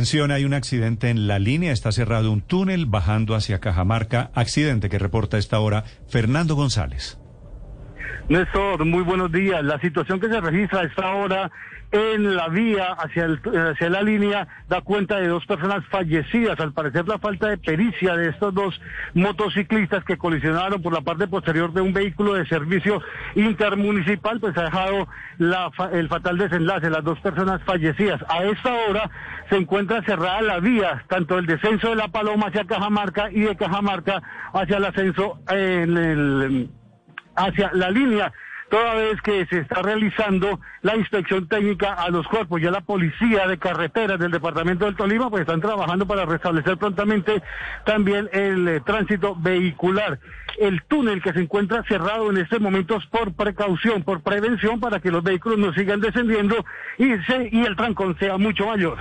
Atención, hay un accidente en la línea, está cerrado un túnel bajando hacia Cajamarca, accidente que reporta a esta hora Fernando González. Néstor, muy buenos días. La situación que se registra a esta hora en la vía hacia, el, hacia la línea da cuenta de dos personas fallecidas. Al parecer la falta de pericia de estos dos motociclistas que colisionaron por la parte posterior de un vehículo de servicio intermunicipal, pues ha dejado la, el fatal desenlace, las dos personas fallecidas. A esta hora se encuentra cerrada la vía, tanto el descenso de la Paloma hacia Cajamarca y de Cajamarca hacia el ascenso en el hacia la línea toda vez que se está realizando la inspección técnica a los cuerpos. Ya la policía de carreteras del departamento del Tolima pues están trabajando para restablecer prontamente también el eh, tránsito vehicular. El túnel que se encuentra cerrado en este momento es por precaución, por prevención para que los vehículos no sigan descendiendo y, se, y el trancón sea mucho mayor.